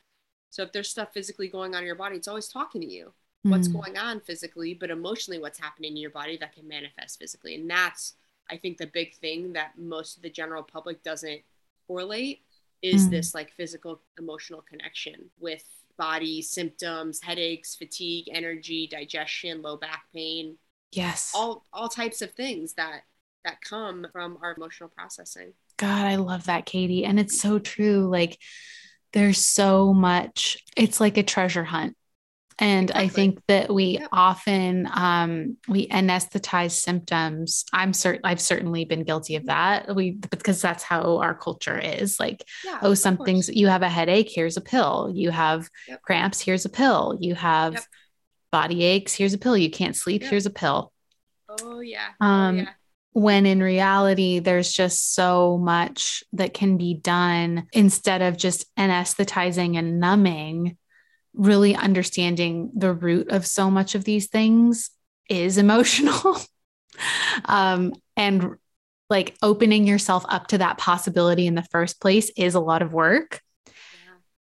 So if there's stuff physically going on in your body, it's always talking to you. Mm. What's going on physically, but emotionally, what's happening in your body that can manifest physically. And that's, I think, the big thing that most of the general public doesn't correlate is mm. this like physical emotional connection with body symptoms, headaches, fatigue, energy, digestion, low back pain. Yes. All all types of things that that come from our emotional processing. God, I love that, Katie. And it's so true. Like, there's so much, it's like a treasure hunt. And exactly. I think that we yep. often um, we anesthetize symptoms. I'm certain I've certainly been guilty of that. We because that's how our culture is. Like, yeah, oh, something's you have a headache, here's a pill. You have yep. cramps, here's a pill. You have yep. body aches, here's a pill. You can't sleep, here's a pill. Oh yeah. Um, oh, yeah when in reality there's just so much that can be done instead of just anesthetizing and numbing really understanding the root of so much of these things is emotional. Um, and like opening yourself up to that possibility in the first place is a lot of work.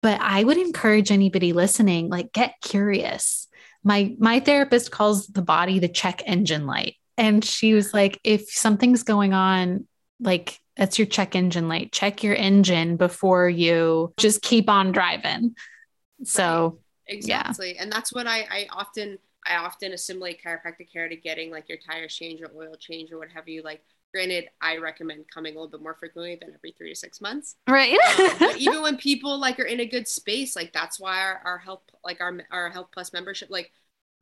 But i would encourage anybody listening like get curious. My my therapist calls the body the check engine light and she was like, if something's going on, like that's your check engine light, check your engine before you just keep on driving. So, right. exactly. Yeah. And that's what I, I often I often assimilate chiropractic care to getting like your tires changed or oil change or what have you. Like, granted, I recommend coming a little bit more frequently than every three to six months. Right. Um, but even when people like are in a good space, like that's why our, our health, like our our health plus membership, like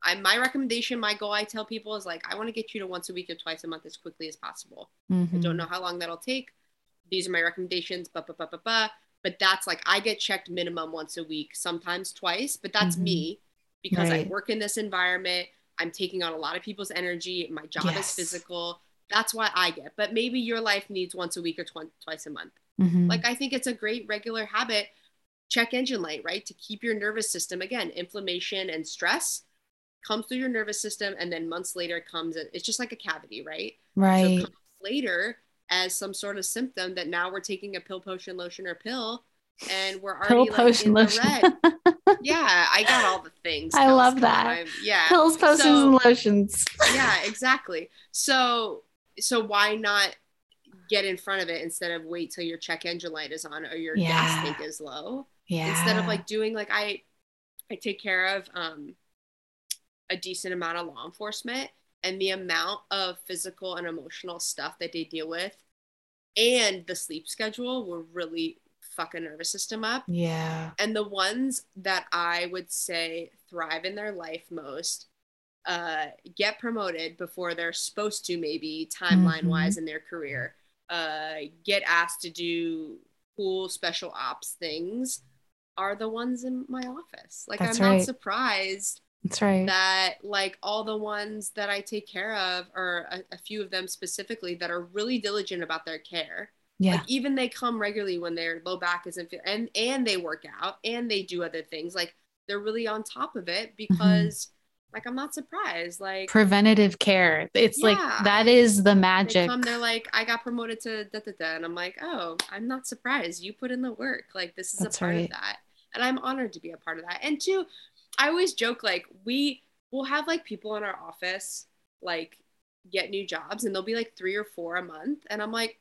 I my recommendation, my goal, I tell people is like I want to get you to once a week or twice a month as quickly as possible. I Mhm. don't know how long that'll take. These are my recommendations. Ba ba ba ba ba. But that's like I get checked minimum once a week, sometimes twice. But that's Mhm. me because I work in this environment. I'm taking on a lot of people's energy. My job is physical. That's why I get. But maybe your life needs once a week or tw- twice a month. Mhm. Like I think it's a great regular habit. Check engine light, right? To keep your nervous system again, inflammation and stress comes through your nervous system, and then months later comes. It's just like a cavity, right? Right. comes later as some sort of symptom that now we're taking a pill, potion, lotion, or pill, and we're already Pill, like, potion, in the lotion. red. Yeah, I got all the things. I love that. I'm- yeah, Pills, potions, So- and lotions. yeah, exactly. So, so why not get in front of it instead of wait till your check engine light is on or your Yeah. gas tank is low? Yeah. Instead of like doing like I, I take care of um, a decent amount of law enforcement and the amount of physical and emotional stuff that they deal with, and the sleep schedule will really fuck a nervous system up. Yeah. And the ones that I would say thrive in their life most uh, get promoted before they're supposed to, maybe timeline wise in their career, uh, get asked to do cool special ops things are the ones in my office. Like, That's I'm not surprised That's right. that, like, all the ones that I take care of, or a, a few of them specifically, that are really diligent about their care yeah. like even they come regularly when their low back isn't feel and and they work out and they do other things like they're really on top of it mm-hmm. because like i'm not surprised like Preventative care. It's Yeah. like that is the they magic. come they're like i got promoted to da da da and i'm like oh i'm not surprised you put in the work like this is That's a part right. of that and i'm honored to be a part of that and two i always joke like we will have like people in our office like get new jobs and they'll be like three or four a month. And i'm like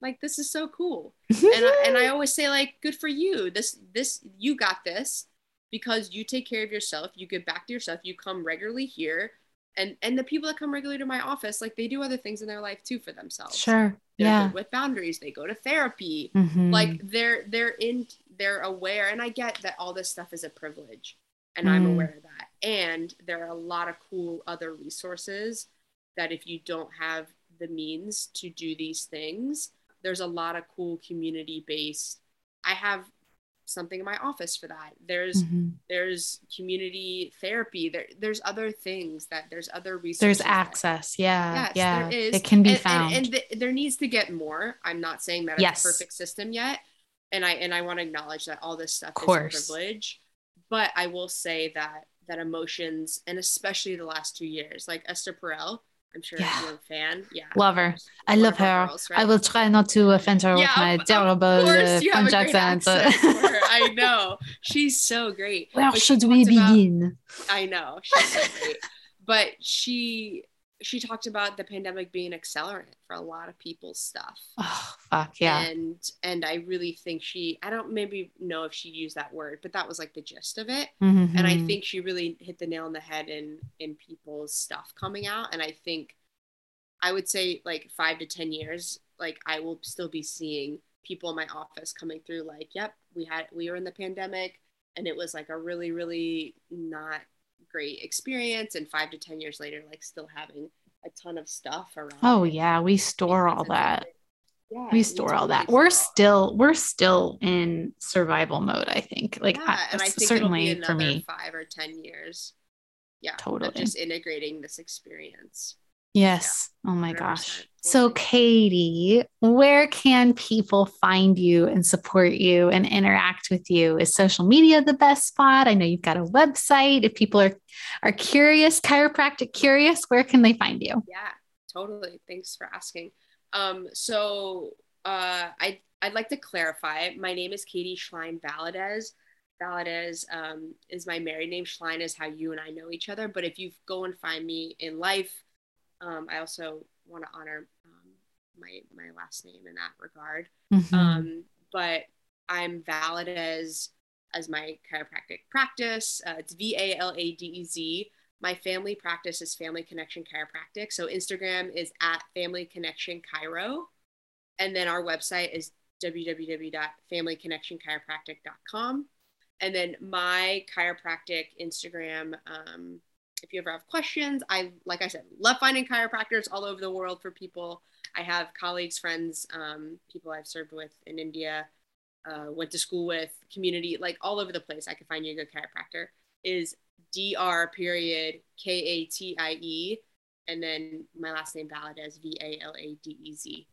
like this is so cool. And I, and I always say like good for you. This this you got this because you take care of yourself. You give back to yourself. You come regularly here. And and the people that come regularly to my office like they do other things in their life too for themselves. Sure. they're Yeah. with boundaries. They go to therapy. Mhm. like they're they're in they're aware. And i get that all this stuff is a privilege and i'm Mm. aware of that and there are a lot of cool other resources that if you don't have the means to do these things there's a lot of cool community based i have something in my office for that there's Mhm. there's community therapy there there's other things that there's other resources There's access. Yeah. Yes, yeah. there is. It can be and, found. And, and th- there needs to get more. I'm not saying that Yes. it's a perfect system yet. And I and I want to acknowledge that all this stuff Course. is a privilege. But I will say that that emotions and especially the last two years, like Esther Perel, I'm sure Yeah. you're a fan. Yeah. Love her. I love her. girls, I will try not to offend her Yeah, with my terrible uh, course you French great accent. accent. I know. She's so great. Where But should we talked about- begin? I know she's so great, but she she talked about the pandemic being an accelerant for a lot of people's stuff. Oh, fuck yeah. And and I really think she I don't maybe know if she used that word, but that was like the gist of it. And I Mhm. think she really hit the nail on the head in in people's stuff coming out. And I think I would say like five to ten years, like I will still be seeing people in my office coming through like, yep, we had we were in the pandemic and it was like a really, really not great experience. And five to ten years later, like still having a ton of stuff around. Oh yeah, we store all that. Yeah, We store all that. We're still we're still in survival mode, I think. Like yeah, I- and I think certainly for me. five or ten years. Yeah, Totally. just integrating this experience. Yes. Oh my 100%, gosh. So. Katie, where can people find you and support you and interact with you? Is social media the best spot? I know you've got a website. If people are are curious, chiropractic curious, where can they find you? Yeah, totally. Thanks for asking. Um, so uh, I I'd like to clarify. My name is Katie Schlein Valadez. Valadez um, is my married name. Schlein is how you and I know each other. But if you go and find me in life, um, I also want to honor um, my my last name in that regard. Mhm. Um, but I'm Valadez as my chiropractic practice. Uh, it's V A L A D E Z. my family practice is Family Connection Chiropractic. So Instagram is at Family Connection Chiro, And then our website is www.familyconnectionchiropractic.com. And then my chiropractic Instagram, um, if you ever have questions, I, like I said, love finding chiropractors all over the world for people. I have colleagues, friends, um, people I've served with in India, uh, went to school with, community, like all over the place. I can find you a good chiropractor. Is dr period k a t i e, and then my last name Valadez V A L A D E Z.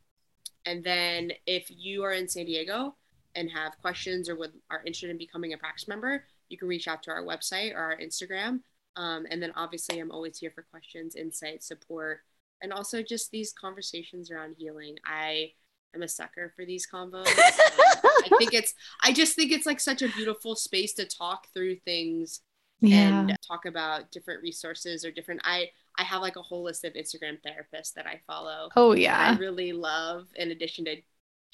And then if you are in San Diego and have questions or would, are interested in becoming a practice member, you can reach out to our website or our Instagram. Um, and then obviously, I'm always here for questions, insight, support, and also just these conversations around healing. I am a sucker for these combos. I think it's, I just think it's like such a beautiful space to talk through things yeah. and talk about different resources or different. I I have like a whole list of Instagram therapists that I follow. Oh yeah, I really love. In addition to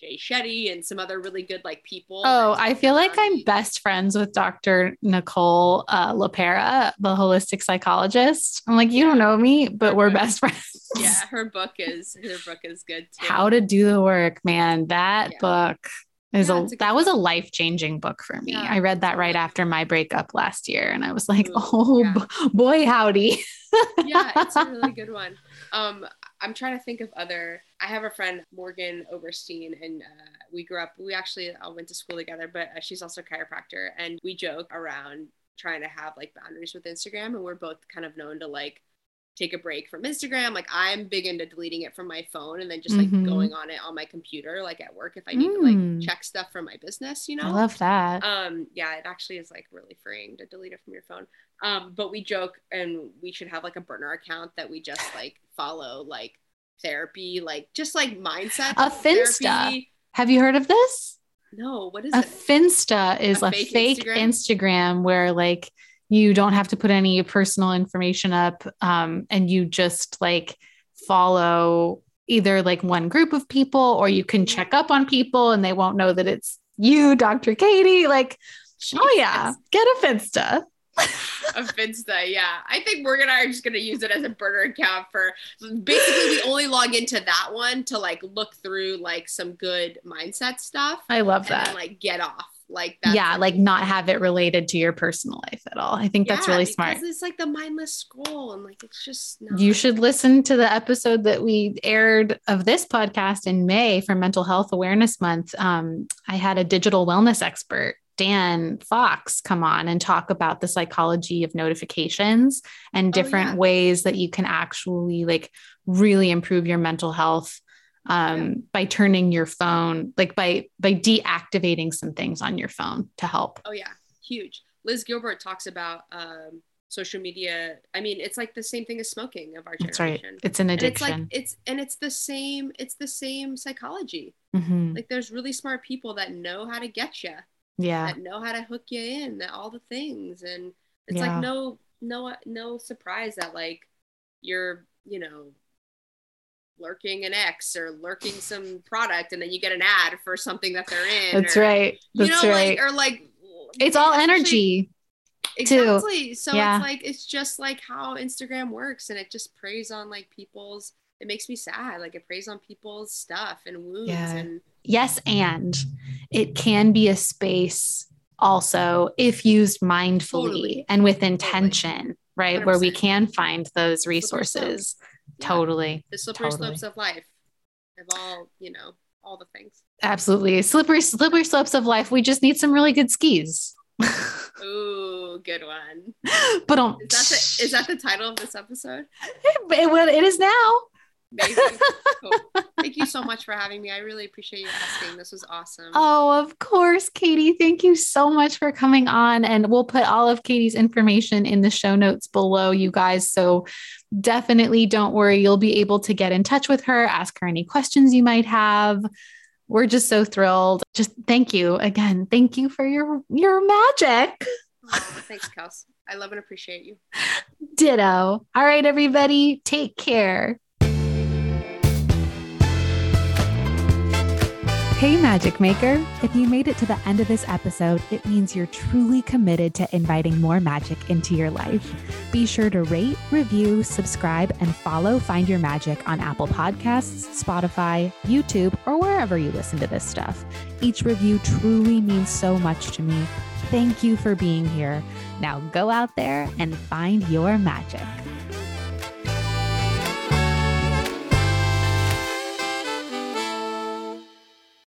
Jay Shetty and some other really good like people. Oh, I feel like I'm best friends with Dr. Nicole uh, LePera, the holistic psychologist. I'm like, you don't know me, but we're best friends. Yeah, her book is her book is good too. How to do the work, man. That yeah. book is yeah, a, a that was a life changing book for me. Yeah, I read that right after my breakup last year, and I was like, Ooh, oh yeah. boy, howdy. yeah, it's a really good one. Um, I'm trying to think of other. I have a friend Morgan Oberstein, and uh, we grew up. We actually all went to school together, but uh, she's also a chiropractor, and we joke around trying to have like boundaries with Instagram, and we're both kind of known to like take a break from Instagram. Like I'm big into deleting it from my phone and then just like mm-hmm. going on it on my computer, like at work if I need mm. to like mm. check stuff from my business, you know? I love that. Um, yeah, it actually is like really freeing to delete it from your phone. Um, but we joke and we should have like a burner account that we just like follow like therapy, like just like mindset. A Finsta. Therapy. Have you heard of this? No, what is a it? Finsta is a, a fake, fake Instagram? Instagram where like you don't have to put any personal information up um, and you just like follow either like one group of people or you can check up on people and they won't know that it's you dr katie like oh yeah. Get a finsta. A finsta yeah. I think we're gonna are just gonna use it as a burner account for basically we only log into that one to like look through like some good mindset stuff i love that then, like get off like that. Yeah, like not have it related to your personal life at all. I think yeah, that's really smart. It's like the mindless scroll, and like it's just. Not- you should listen to the episode that we aired of this podcast in May for Mental Health Awareness Month. Um, I had a digital wellness expert Dan Fox come on and talk about the psychology of notifications and oh, different oh, yeah. ways that you can actually like really improve your mental health um, yeah. by turning your phone, like by by deactivating some things on your phone to help. Oh yeah, huge. Liz Gilbert talks about um, social media. I mean, it's like the same thing as smoking of our generation. That's right. It's an addiction. And it's like it's and it's the same. It's the same psychology. Mm-hmm. Like there's really smart people that know how to get you. Yeah. That know how to hook you in. That all the things, and it's yeah. like no no no surprise that like you're you know lurking an X or lurking some product, and then you get an ad for something that they're in. That's or, right. That's you know, right. Like, or like it's all energy. Exactly. Too. So yeah. it's like it's just like how Instagram works, and it just preys on like people's. It makes me sad. Like it preys on people's stuff and wounds. Yeah. And yes, and it can be a space also if used mindfully totally. and with intention, totally. right? 100%. Where we can find those resources totally the slippery totally. slopes of life of all you know all the things absolutely slippery slippery slopes of life we just need some really good skis Ooh, good one. But um, is that the, is that the title of this episode? It, it, it is now. Cool. Thank you so much for having me. I really appreciate you asking. This was awesome. Oh, of course, Katie. Thank you so much for coming on. And we'll put all of Katie's information in the show notes below, you guys. So definitely don't worry. You'll be able to get in touch with her, ask her any questions you might have. We're just so thrilled. Just thank you again. Thank you for your your magic. Oh, thanks, Kels. I love and appreciate you. Ditto. All right, everybody, take care. Hey, Magic Maker. If you made it to the end of this episode, it means you're truly committed to inviting more magic into your life. Be sure to rate, review, subscribe, and follow Find Your Magic on Apple Podcasts, Spotify, YouTube, or wherever you listen to this stuff. Each review truly means so much to me. Thank you for being here. Now go out there and find your magic.